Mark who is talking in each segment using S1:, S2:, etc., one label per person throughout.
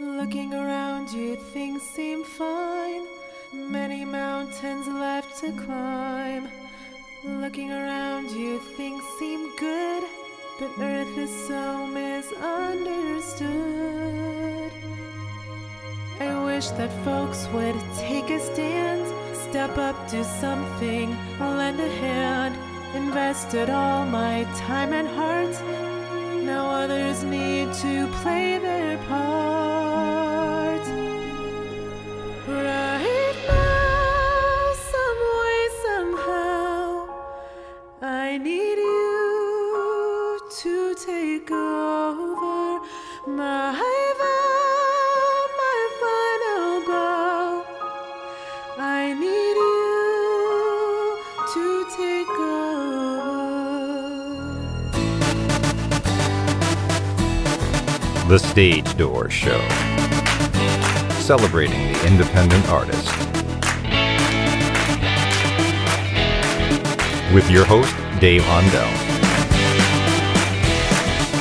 S1: Looking around you, things seem fine. Many mountains left to climb. Looking around you, things seem good. But Earth is so misunderstood. I wish that folks would take a stand, step up, do something, lend a hand. Invested all my time and heart. Now others need to play their part.
S2: The Stage Door Show. Celebrating the independent artist. With your host, Dave Hondel.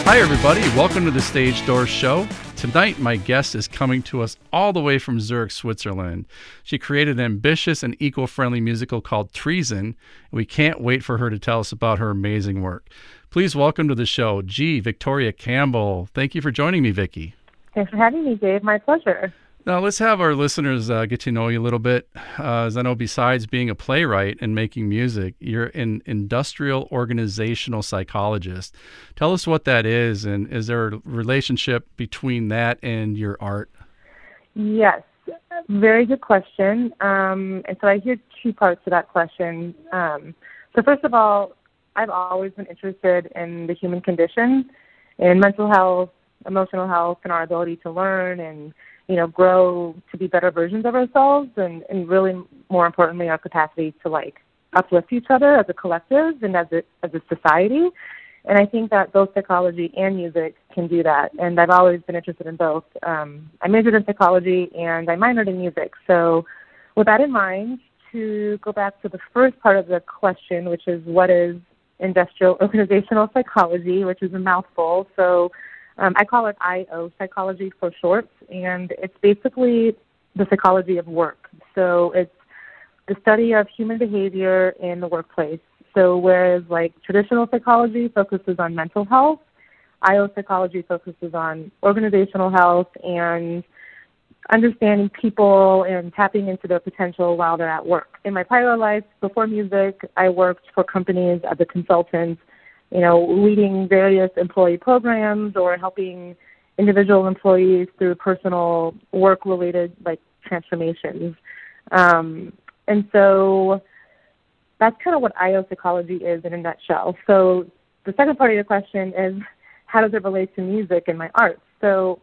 S3: Hi, everybody. Welcome to the Stage Door Show. Tonight, my guest is coming to us all the way from Zurich, Switzerland. She created an ambitious and eco friendly musical called Treeson, and we can't wait for her to tell us about her amazing work. Please welcome to the show, G. Victoria Campbell. Thank you for joining me, Vicki.
S4: Thanks for having me, Dave. My pleasure.
S3: Now, let's have our listeners uh, get to know you a little bit. Uh, as I know, besides being a playwright and making music, you're an industrial organizational psychologist. Tell us what that is, and is there a relationship between that and your art?
S4: Yes, very good question. Um, and so I hear two parts to that question. Um, so, first of all, I've always been interested in the human condition, in mental health, emotional health, and our ability to learn and you know, grow to be better versions of ourselves and, and really more importantly our capacity to like uplift each other as a collective and as a as a society. And I think that both psychology and music can do that. And I've always been interested in both. Um, I majored in psychology and I minored in music. So with that in mind, to go back to the first part of the question, which is what is industrial organizational psychology, which is a mouthful. So um, I call it IO psychology for short, and it's basically the psychology of work. So it's the study of human behavior in the workplace. So whereas like traditional psychology focuses on mental health, IO psychology focuses on organizational health and understanding people and tapping into their potential while they're at work. In my prior life, before music, I worked for companies as a consultant you know, leading various employee programs or helping individual employees through personal work related like transformations. Um, and so that's kind of what IO psychology is in a nutshell. So the second part of your question is how does it relate to music and my art? So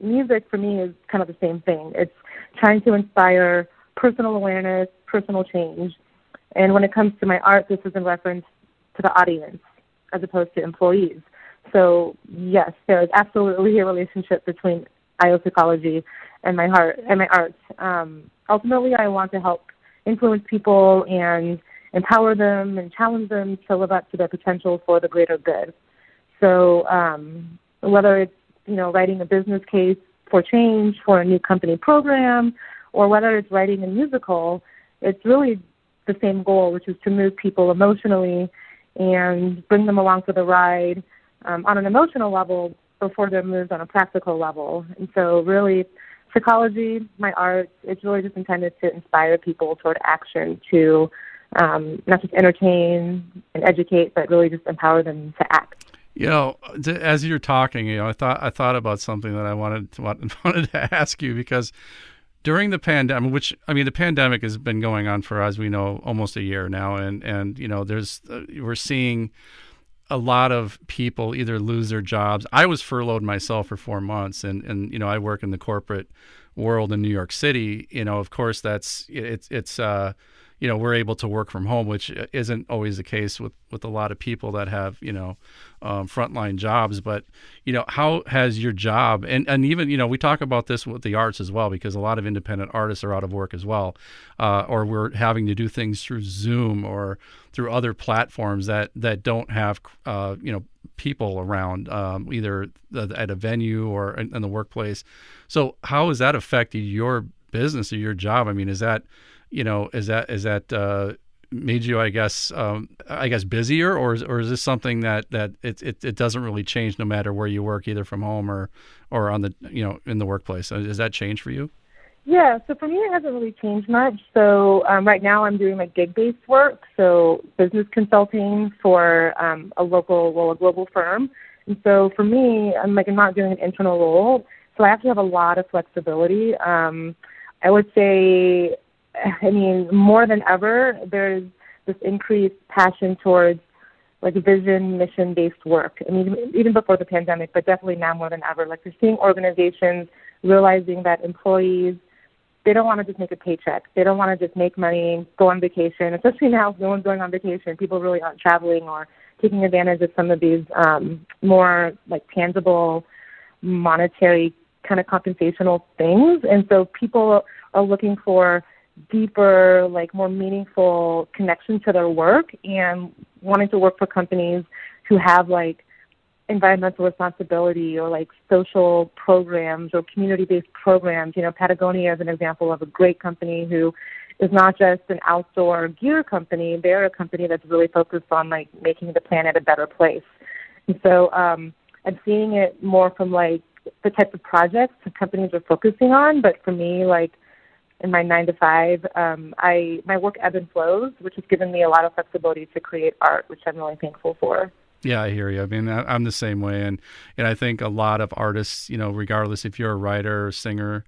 S4: music for me is kind of the same thing. It's trying to inspire personal awareness, personal change. And when it comes to my art, this is in reference to the audience as opposed to employees. So yes, there is absolutely a relationship between IO psychology and my heart and my art. Um, ultimately, I want to help influence people and empower them and challenge them to live up to their potential for the greater good. So um, whether it's you know writing a business case for change for a new company program, or whether it's writing a musical, it's really the same goal, which is to move people emotionally and bring them along for the ride um, on an emotional level before they're moved on a practical level. And so, really, psychology, my art, it's really just intended to inspire people toward action to um, not just entertain and educate, but really just empower them to act.
S3: You know, as you're talking, you know, I thought I thought about something that I wanted to, wanted to ask you because during the pandemic, which I mean, the pandemic has been going on for, as we know, almost a year now, and and you know, there's uh, we're seeing a lot of people either lose their jobs. I was furloughed myself for four months, and and you know, I work in the corporate world in New York City. You know, of course, that's it's it's uh, you know we're able to work from home, which isn't always the case with with a lot of people that have you know um, frontline jobs. But you know, how has your job and and even you know we talk about this with the arts as well because a lot of independent artists are out of work as well, uh, or we're having to do things through Zoom or through other platforms that that don't have uh, you know people around, um, either at a venue or in, in, the workplace. So, how has that affected your business or your job? I mean, is that, you know, is that is that uh, made you, I guess, um, I guess, busier, or is, or is this something that that it, it it doesn't really change no matter where you work, either from home or or on the you know in the workplace? Does that change for you?
S4: Yeah, so for me, it hasn't really changed much. So um, right now, I'm doing like gig-based work, so business consulting for um, a local, well, a global firm. And so for me, I'm like I'm not doing an internal role, so I to have a lot of flexibility. Um, I would say, I mean, more than ever, there's this increased passion towards like vision, mission-based work. I mean, even before the pandemic, but definitely now more than ever. Like we're seeing organizations realizing that employees they don't want to just make a paycheck. They don't want to just make money, go on vacation. Especially now, no one's going on vacation. People really aren't traveling or taking advantage of some of these um, more like tangible, monetary kind of compensational things. And so people are looking for deeper, like more meaningful connection to their work and wanting to work for companies who have like environmental responsibility or like social programs or community based programs. You know, Patagonia is an example of a great company who is not just an outdoor gear company, they're a company that's really focused on like making the planet a better place. And so um I'm seeing it more from like the type of projects companies are focusing on, but for me like in my nine to five, um, I my work ebbs and flows, which has given me a lot of flexibility to create art, which I'm really thankful for.
S3: Yeah, I hear you. I mean, I, am the same way, and and I think a lot of artists, you know, regardless if you're a writer, singer,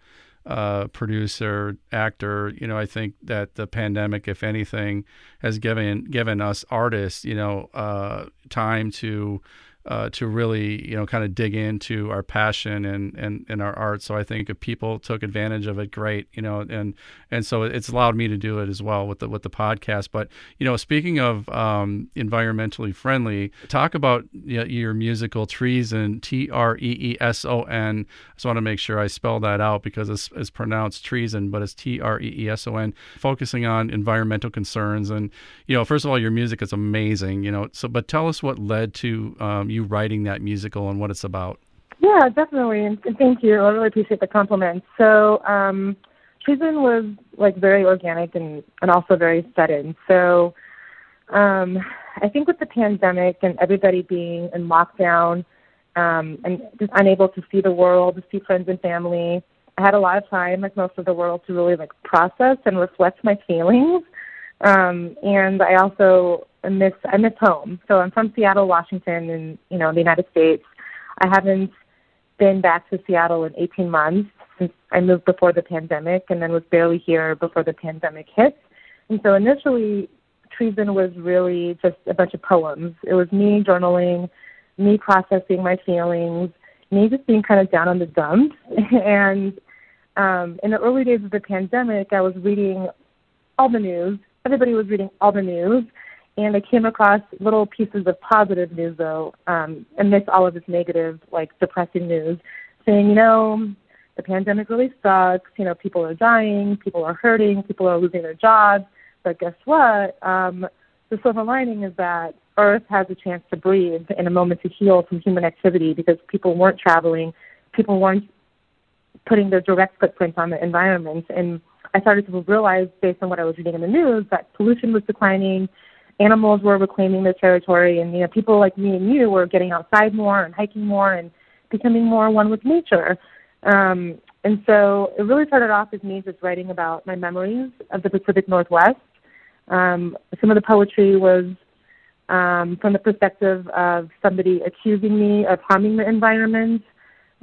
S3: uh, producer, actor, you know, I think that the pandemic, if anything, has given given us artists, you know, uh, time to uh, to really you know kind of dig into our passion and, and, and our art. So I think if people took advantage of it, great. You know, and and so it's allowed me to do it as well with the with the podcast. But you know, speaking of um, environmentally friendly, talk about you know, your musical Treeson T R E E S O N. I just want to make sure I spell that out because it's, it's pronounced treason, but it's T R E E S O N. Focusing on environmental concerns and you know, first of all, your music is amazing. You know, so but tell us what led to um, you writing that musical and what it's about.
S4: Yeah, definitely, and thank you. I really appreciate the compliment. So, um, Treeson was like very organic and and also very sudden. So, um, I think with the pandemic and everybody being in lockdown um, and just unable to see the world, to see friends and family, I had a lot of time, like most of the world, to really like process and reflect my feelings. Um, and I also miss I miss home. So I'm from Seattle, Washington, in you know the United States. I haven't been back to Seattle in 18 months since I moved before the pandemic, and then was barely here before the pandemic hit. And so initially, Treeson was really just a bunch of poems. It was me journaling, me processing my feelings, me just being kind of down on the dumps. and um, in the early days of the pandemic, I was reading all the news. Everybody was reading all the news and I came across little pieces of positive news though, um, amidst all of this negative, like depressing news, saying, you know, the pandemic really sucks. You know, people are dying, people are hurting, people are losing their jobs. But guess what? Um, the silver lining is that Earth has a chance to breathe and a moment to heal from human activity because people weren't traveling, people weren't putting their direct footprint on the environment. And I started to realize, based on what I was reading in the news, that pollution was declining animals were reclaiming their territory, and you know people like me and you were getting outside more and hiking more and becoming more one with nature. Um, and so it really started off as me just writing about my memories of the Pacific Northwest. Um, some of the poetry was um, from the perspective of somebody accusing me of harming the environment.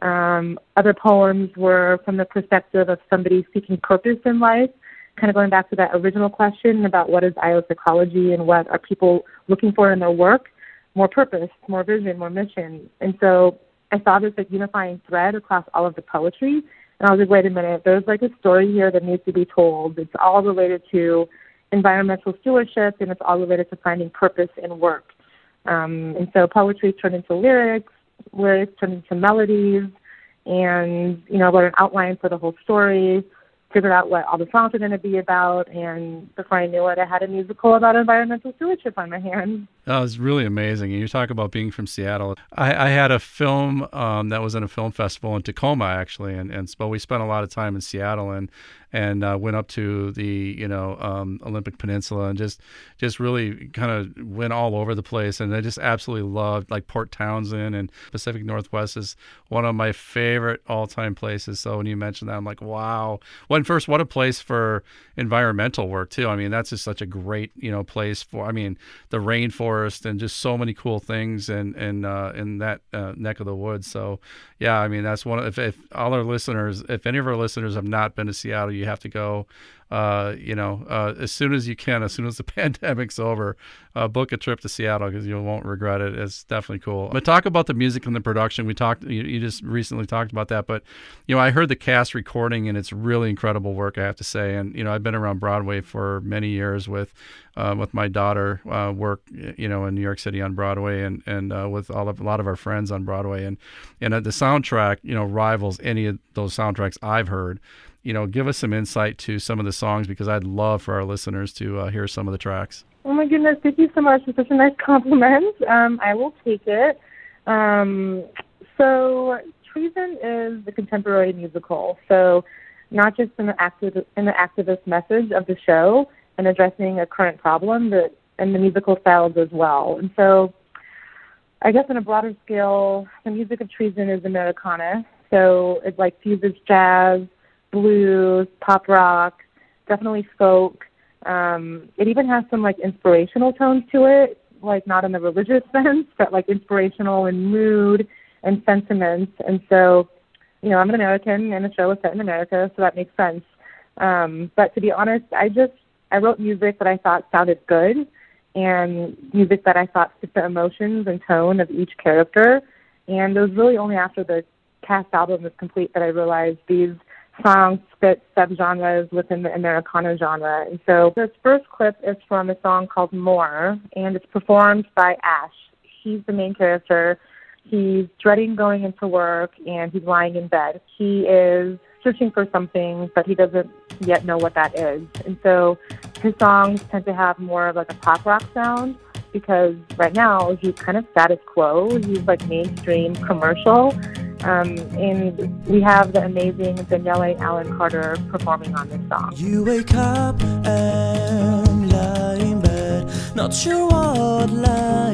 S4: Um, other poems were from the perspective of somebody seeking purpose in life kind of going back to that original question about what is IO psychology and what are people looking for in their work, more purpose, more vision, more mission. And so I saw this like unifying thread across all of the poetry. And I was like, wait a minute, there's like a story here that needs to be told. It's all related to environmental stewardship and it's all related to finding purpose in work. Um, and so poetry turned into lyrics, lyrics turned into melodies, and, you know, wrote an outline for the whole story figured out what all the songs were going to be about, and before I knew it, I had a musical about environmental stewardship on my hands.
S3: That was really amazing. And you talk about being from Seattle. I, I had a film um, that was in a film festival in Tacoma, actually, and, and but we spent a lot of time in Seattle and and uh, went up to the you know um, Olympic Peninsula and just just really kind of went all over the place. And I just absolutely loved like Port Townsend and Pacific Northwest is one of my favorite all time places. So when you mentioned that, I'm like, wow. Well, first, what a place for environmental work too. I mean, that's just such a great you know place for. I mean, the rainforest and just so many cool things and and uh, in that uh, neck of the woods. So yeah, I mean that's one. Of, if, if all our listeners, if any of our listeners have not been to Seattle, have to go uh, you know, uh, as soon as you can, as soon as the pandemic's over, uh, book a trip to Seattle because you won't regret it. It's definitely cool. But talk about the music and the production. We talked, you, you, just recently talked about that, but you know, I heard the cast recording and it's really incredible work, I have to say. And you know, I've been around Broadway for many years with uh, with my daughter, uh, work you know in New York City on Broadway, and and uh, with all of, a lot of our friends on Broadway, and and the soundtrack, you know, rivals any of those soundtracks I've heard you know, give us some insight to some of the songs because I'd love for our listeners to uh, hear some of the tracks.
S4: Oh my goodness! Thank you so much for such a nice compliment. Um, I will take it. Um, so, Treeson is the contemporary musical. So, not just in the activ- in the activist message of the show and addressing a current problem, but in the musical styles as well. And so, I guess on a broader scale, the music of Treeson is Americana. So it like fuses jazz, blues, pop rock, definitely folk. Um, it even has some like inspirational tones to it, like not in the religious sense, but like inspirational in mood and sentiments. And so, you know, I'm an American and the show is set in America, so that makes sense. Um, but to be honest, I just I wrote music that I thought sounded good and music that I thought fit the emotions and tone of each character. And it was really only after the cast album was complete that I realized these songs fit subgenres within the Americana genre. And so this first clip is from a song called More, and it's performed by Ash. He's the main character. He's dreading going into work, and he's lying in bed. He is searching for something, but he doesn't yet know what that is. And so his songs tend to have more of like a pop rock sound because right now he's kind of status quo. He's like mainstream commercial. Um, and we have the amazing Danielle Allen Carter performing on this song.
S5: You wake up and lie in bed, not sure what lies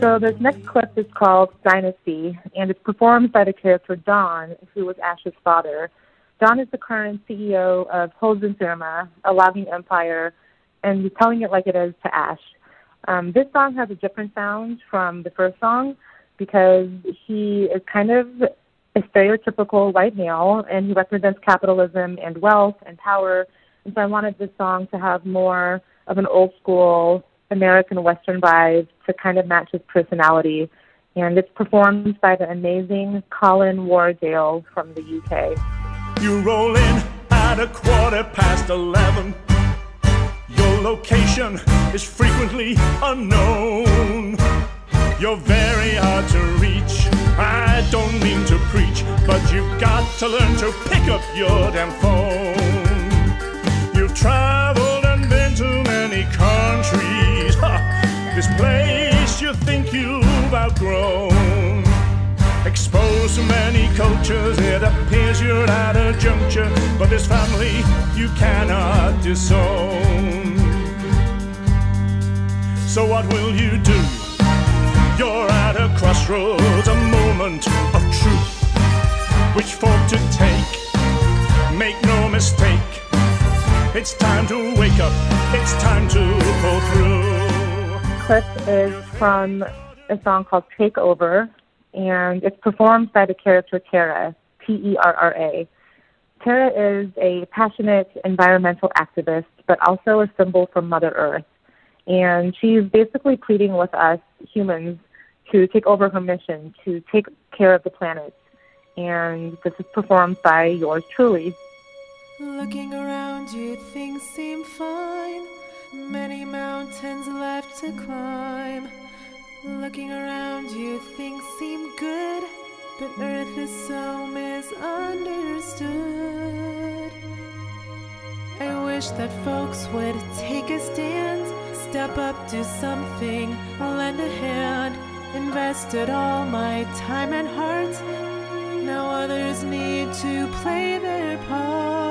S4: So this next clip is called Dynasty, and it's performed by the character Don, who was Ash's father. Don is the current CEO of Hosen Firma, a logging empire, and he's telling it like it is to Ash. Um, this song has a different sound from the first song because he is kind of a stereotypical white male, and he represents capitalism and wealth and power. And so I wanted this song to have more of an old school American Western vibe to kind of match his personality. And it's performed by the amazing Colin Wardale from the UK.
S6: You roll in at a quarter past eleven. Your location is frequently unknown. You're very hard to reach. I don't mean to preach, but you've got to learn to pick up your damn phone. You've traveled place you think you've outgrown. Exposed to many cultures, it appears you're at a juncture, but this family you cannot disown. So what will you do? You're at a crossroads, a moment of truth. Which fork to take? Make no mistake. It's time to wake up. It's time to pull through.
S4: Clip is from a song called Take Over, and it's performed by the character Terra, T E R R A. Terra is a passionate environmental activist, but also a symbol for Mother Earth. And she's basically pleading with us humans to take over her mission, to take care of the planet. And this is performed by yours truly.
S1: Looking around you, things seem fine. Many mountains left to climb. Looking around you, things seem good. But Earth is so misunderstood. I wish that folks would take a stand, step up, do something, lend a hand. Invested all my time and heart. Now others need to play their part.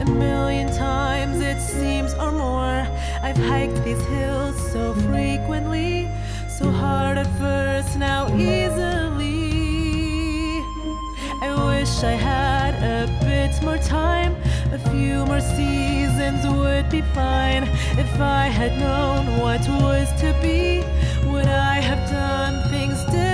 S1: A million times it seems or more. I've hiked these hills so frequently, so hard at first, now easily. I wish I had a bit more time, a few more seasons would be fine. If I had known what was to be, would I have done things differently?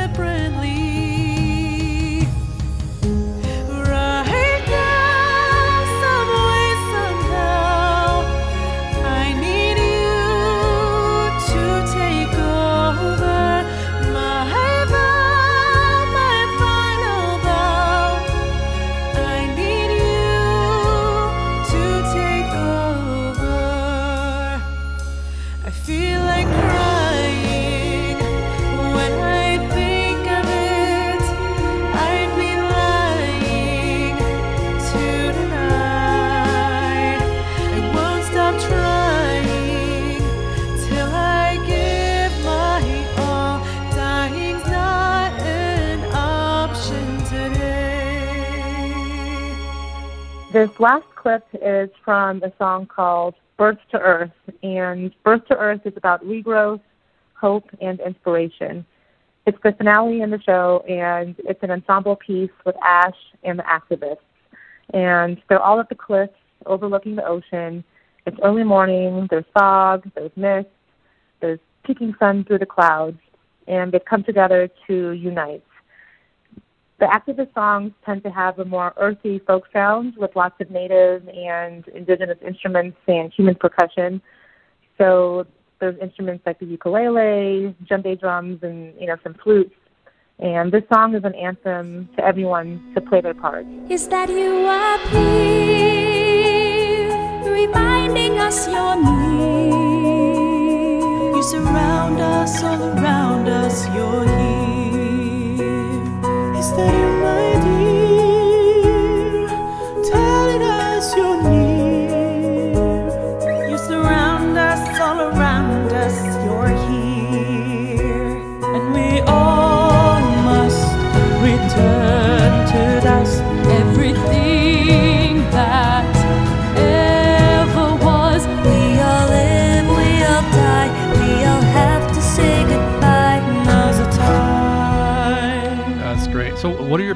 S4: This last clip is from a song called Birth to Earth, and Birth to Earth is about regrowth, hope, and inspiration. It's the finale in the show, and it's an ensemble piece with Ash and the activists. And they're all at the cliffs overlooking the ocean. It's early morning, there's fog, there's mist, there's peeking sun through the clouds, and they've come together to unite. The activist songs tend to have a more earthy folk sound with lots of native and indigenous instruments and human percussion. So there's instruments like the ukulele, djembe drums, and you know some flutes. And this song is an anthem to everyone to play their part.
S7: is that you appear, reminding us you're near.
S5: You surround us, all around us, you're here. That you,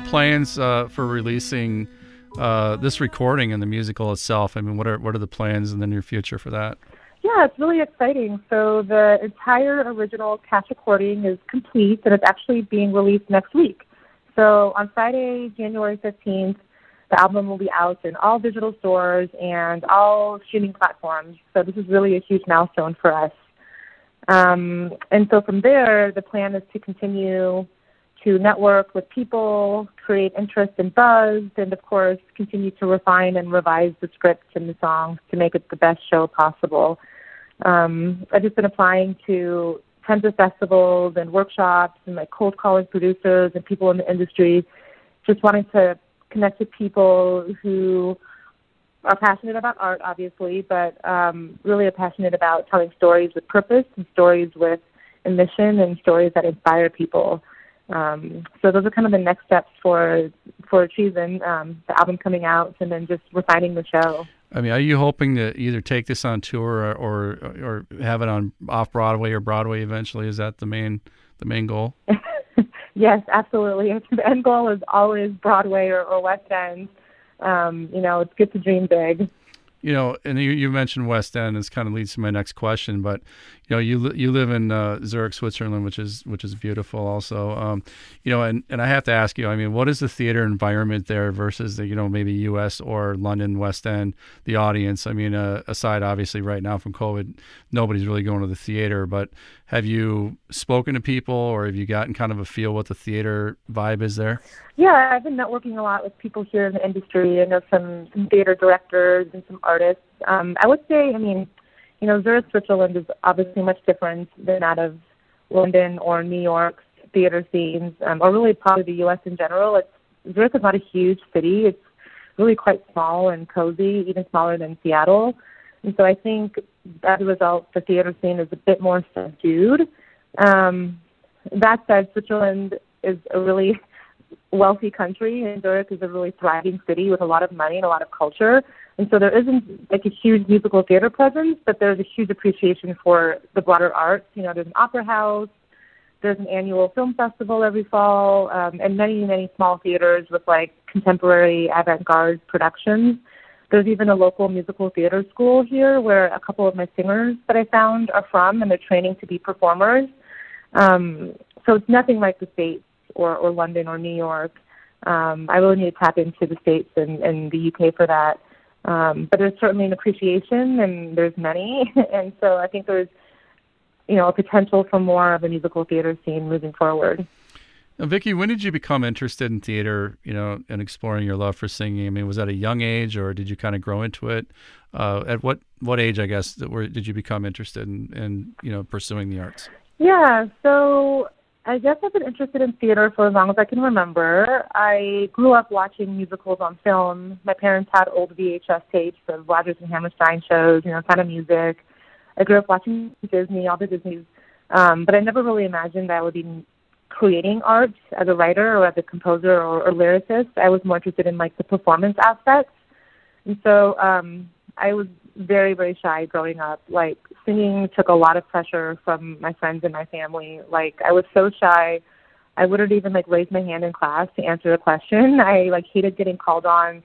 S3: plans uh, for releasing uh, this recording and the musical itself? I mean, what are what are the plans in the near future for that?
S4: Yeah, it's really exciting. So the entire original cast recording is complete, and it's actually being released next week. So on Friday, January 15th, the album will be out in all digital stores and all streaming platforms. So this is really a huge milestone for us. Um, and so from there, the plan is to continue to network with people, create interest and buzz, and of course, continue to refine and revise the script and the songs to make it the best show possible. Um, I've just been applying to tons of festivals and workshops and like cold calling producers and people in the industry, just wanting to connect with people who are passionate about art, obviously, but um, really are passionate about telling stories with purpose and stories with a mission and stories that inspire people. Um, so those are kind of the next steps for for Treeson, um, the album coming out, and then just refining the show.
S3: I mean, are you hoping to either take this on tour or or, or have it on off Broadway or Broadway eventually? Is that the main the main goal?
S4: yes, absolutely. The end goal is always Broadway or, or West End. Um, you know, it's good to dream big.
S3: You know, and you, you mentioned West End. This kind of leads to my next question. But you know, you you live in uh, Zurich, Switzerland, which is which is beautiful, also. Um, you know, and, and I have to ask you. I mean, what is the theater environment there versus the you know maybe U.S. or London West End? The audience. I mean, uh, aside obviously right now from COVID, nobody's really going to the theater. But have you spoken to people, or have you gotten kind of a feel what the theater vibe is there?
S4: Yeah, I've been networking a lot with people here in the industry. I know some, some theater directors and some artists. Um, I would say, I mean, you know, Zurich, Switzerland is obviously much different than that of London or New York's theater scenes, um, or really probably the U.S. in general. It's Zurich is not a huge city. It's really quite small and cozy, even smaller than Seattle. And so I think as a result, the theater scene is a bit more subdued. Um, that said, Switzerland is a really wealthy country, and Zurich is a really thriving city with a lot of money and a lot of culture. And so there isn't like a huge musical theater presence, but there's a huge appreciation for the broader arts. You know, there's an opera house, there's an annual film festival every fall, um, and many, many small theaters with like contemporary avant-garde productions. There's even a local musical theater school here where a couple of my singers that I found are from, and they're training to be performers. Um, so it's nothing like the States or, or London or New York. Um, I really need to tap into the States and, and the UK for that. Um, but there's certainly an appreciation, and there's many, and so I think there's, you know, a potential for more of a musical theater scene moving forward.
S3: Now, Vicky, when did you become interested in theater? You know, and exploring your love for singing. I mean, was that a young age, or did you kind of grow into it? Uh, at what what age, I guess, that were, did you become interested in, in you know pursuing the arts?
S4: Yeah, so I guess I've been interested in theater for as long as I can remember. I grew up watching musicals on film. My parents had old VHS tapes of Rodgers and Hammerstein shows, you know, kind of music. I grew up watching Disney, all the Disneys, um, but I never really imagined that I would be creating art as a writer or as a composer or, or lyricist. I was more interested in like the performance aspects, and so um, I was very very shy growing up. Like singing took a lot of pressure from my friends and my family. Like I was so shy. I wouldn't even like raise my hand in class to answer a question. I like hated getting called on.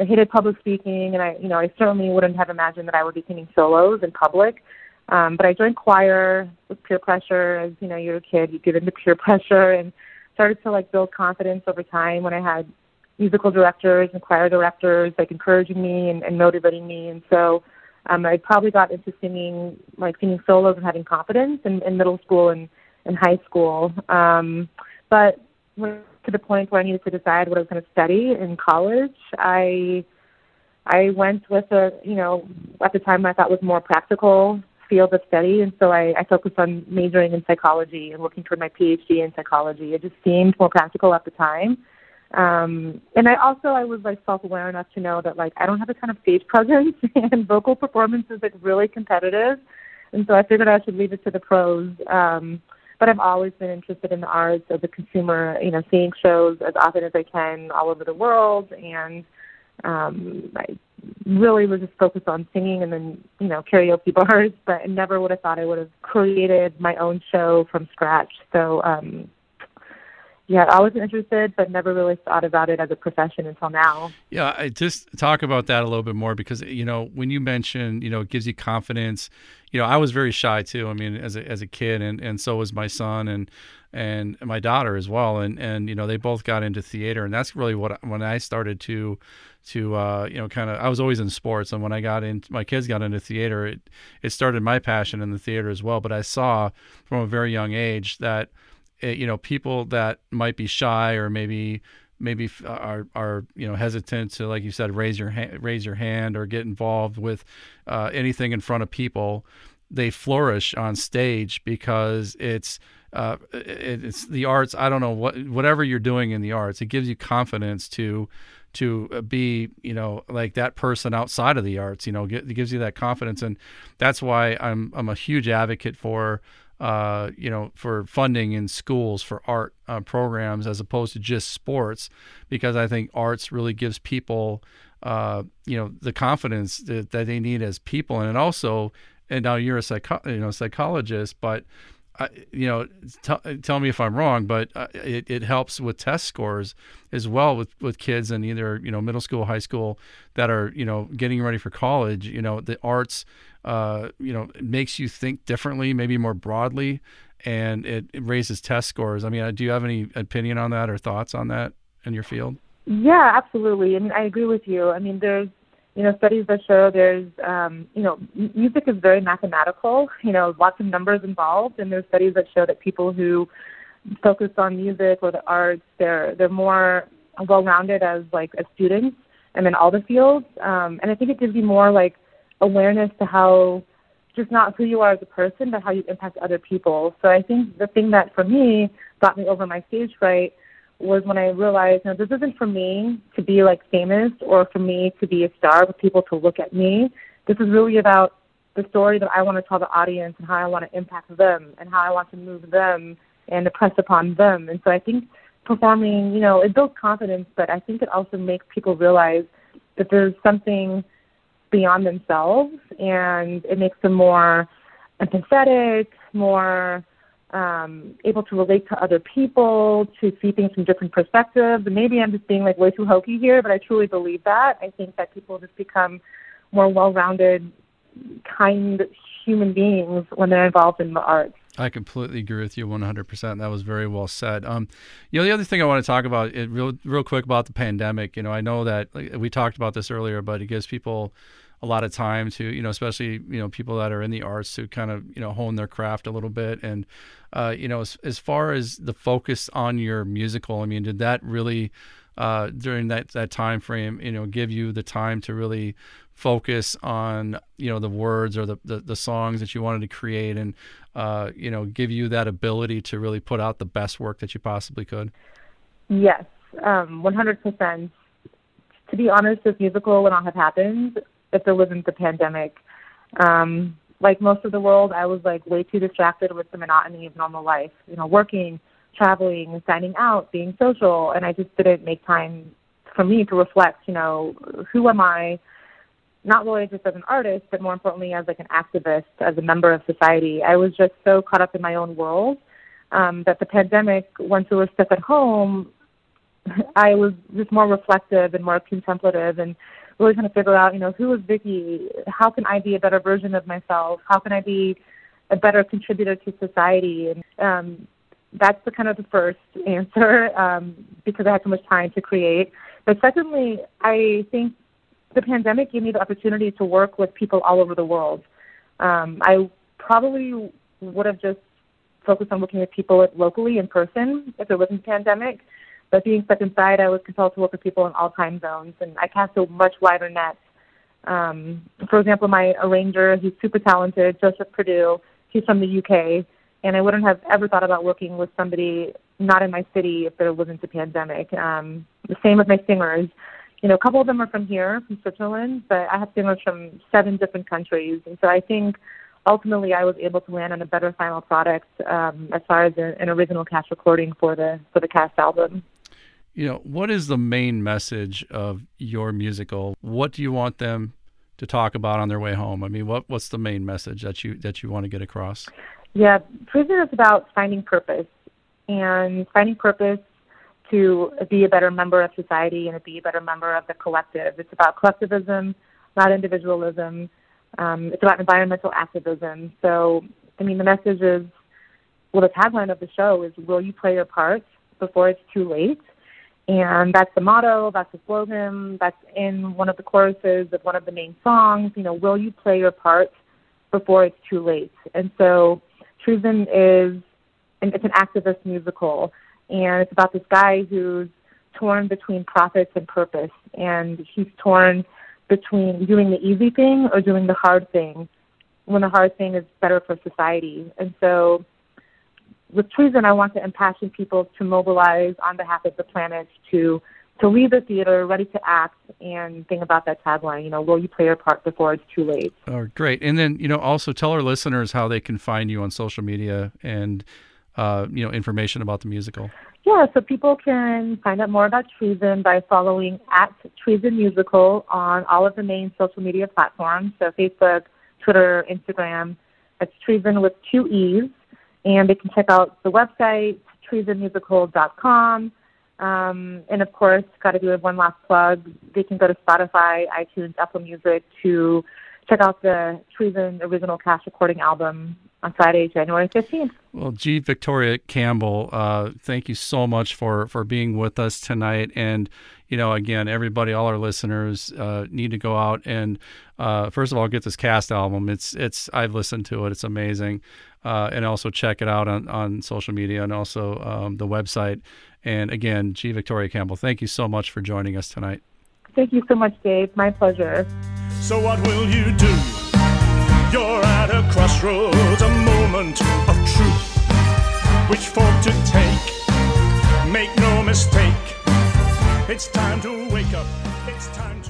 S4: I hated public speaking, and I, you know, I certainly wouldn't have imagined that I would be singing solos in public. Um, but I joined choir with peer pressure. As you know, you're a kid, you get into peer pressure, and started to like build confidence over time when I had musical directors and choir directors like encouraging me and, and motivating me. And so um, I probably got into singing, like singing solos and having confidence in, in middle school and, and high school. Um, but when to the point where I needed to decide what I was going to study in college, I I went with a you know at the time I thought was more practical field of study, and so I, I focused on majoring in psychology and looking toward my PhD in psychology. It just seemed more practical at the time. Um, and I also I was like self aware enough to know that like I don't have a ton of stage presence and vocal performance is like really competitive, and so I figured I should leave it to the pros. Um, but I've always been interested in the arts as a consumer, you know, seeing shows as often as I can all over the world, and um, I really was just focused on singing and then you know karaoke bars. But I never would have thought I would have created my own show from scratch. So um, yeah, I was interested, but never really thought about it as a profession until now.
S3: Yeah, I just talk about that a little bit more because you know when you mention you know it gives you confidence. You know, I was very shy too. I mean, as a as a kid, and and so was my son and and my daughter as well. And and you know they both got into theater, and that's really what when I started to to uh, you know kind of I was always in sports, and when I got into my kids got into theater, it it started my passion in the theater as well. But I saw from a very young age that eh, you know people that might be shy or maybe maybe are are you know hesitant to like you said raise your hand raise your hand or get involved with uh, anything in front of people they flourish on stage because it's uh, it, it's the arts. I don't know what whatever you're doing in the arts, it gives you confidence to to uh, be you know like that person outside of the arts. You know, it gives you that confidence, and that's why I'm I'm a huge advocate for uh, you know, for funding in schools for art uh, programs as opposed to just sports, because I think arts really gives people, uh, you know, the confidence that, that, they need as people, and it also, and now you're a psycho- you know psychologist, but. You know, t- tell me if I'm wrong, but uh, it, it helps with test scores as well with, with kids in either you know middle school, high school that are you know getting ready for college. You know, the arts uh, you know, makes you think differently, maybe more broadly, and it, it raises test scores. I mean, uh, do you have any opinion on that or thoughts on that in your field?
S4: Yeah, absolutely. I mean, I agree with you. I mean, there's you know studies that show there's um, you know music is very mathematical. You know, lots of numbers involved, and there's studies that show that people who focus on music or the arts, they're they're more well-rounded as like as students and in all the fields. Um, and I think it gives you more like awareness to how just not who you are as a person, but how you impact other people. So I think the thing that for me got me over my stage fright was when I realized, you know, this isn't for me to be like famous or for me to be a star for people to look at me. This is really about the story that I want to tell the audience and how I want to impact them and how I want to move them and impress upon them. And so I think performing, you know, it builds confidence, but I think it also makes people realize that there's something beyond themselves and it makes them more empathetic, more um, able to relate to other people, to see things from different perspectives. Maybe I'm just being like way too hokey here, but I truly believe that. I think that people just become more well-rounded, kind human beings when they're involved in the arts.
S3: I completely agree with you 100%. That was very well said. Um, you know, the other thing I want to talk about, it real, real quick about the pandemic. You know, I know that like, we talked about this earlier, but it gives people a lot of time to, you know, especially you know people that are in the arts to kind of you know hone their craft a little bit. And uh, you know, as, as far as the focus on your musical, I mean, did that really uh, during that that time frame, you know, give you the time to really focus on you know the words or the, the, the songs that you wanted to create and uh, you know give you that ability to really put out the best work that you possibly could
S4: yes um, 100% to be honest this musical would not have happened if there wasn't the pandemic um, like most of the world i was like way too distracted with the monotony of normal life you know working traveling signing out being social and i just didn't make time for me to reflect you know who am i not really just as an artist, but more importantly as like an activist, as a member of society. I was just so caught up in my own world um, that the pandemic, once we were stuck at home, I was just more reflective and more contemplative and really trying to figure out, you know, who is Vicky? How can I be a better version of myself? How can I be a better contributor to society? And um, that's the kind of the first answer um, because I had so much time to create. But secondly, I think the pandemic gave me the opportunity to work with people all over the world. Um, I probably would have just focused on working with people locally in person if there wasn't a pandemic. But being stuck inside, I was compelled to work with people in all time zones, and I cast a much wider net. Um, for example, my arranger, he's super talented, Joseph Purdue. He's from the UK, and I wouldn't have ever thought about working with somebody not in my city if there wasn't a pandemic. Um, the same with my singers you know, a couple of them are from here, from Switzerland, but I have singers from seven different countries. And so I think ultimately I was able to land on a better final product um, as far as a, an original cast recording for the for the cast album.
S3: You know, what is the main message of your musical? What do you want them to talk about on their way home? I mean, what what's the main message that you that you want to get across?
S4: Yeah, Treeson is about finding purpose and finding purpose to be a better member of society and to be a better member of the collective. It's about collectivism, not individualism. Um, it's about environmental activism. So, I mean, the message is, well, the tagline of the show is, will you play your part before it's too late? And that's the motto, that's the slogan, that's in one of the choruses of one of the main songs. You know, will you play your part before it's too late? And so, Treeson is, and it's an activist musical and it's about this guy who's torn between profits and purpose, and he's torn between doing the easy thing or doing the hard thing. when the hard thing is better for society. And so with Treeson, I want to impassion people to mobilize on behalf of the planet to to leave the theater ready to act and think about that tagline. You know, will you play your part before it's too late?
S3: Oh, great. And then you know, also tell our listeners how they can find you on social media and uh, you know information about the musical.
S4: Yeah, so people can find out more about Treeson by following at Treeson Musical on all of the main social media platforms. So Facebook, Twitter, Instagram. It's Treeson with two E's. And they can check out the website, treesonmusical.com. Um, and of course, got to do one last plug. They can go to Spotify, iTunes, Apple Music to check out the Treeson original cast recording album on Friday, January 15th.
S3: Well, G. Victoria Campbell, uh, thank you so much for, for being with us tonight. And, you know, again, everybody, all our listeners uh, need to go out and, uh, first of all, get this cast album. It's, it's, I've listened to it. It's amazing. Uh, and also check it out on, on social media and also um, the website. And again, G. Victoria Campbell, thank you so much for joining us tonight.
S4: Thank you so much, Dave. My pleasure.
S6: So what will you do? You're at a crossroads, a moment of truth. Which fork to take? Make no mistake. It's time to wake up. It's time to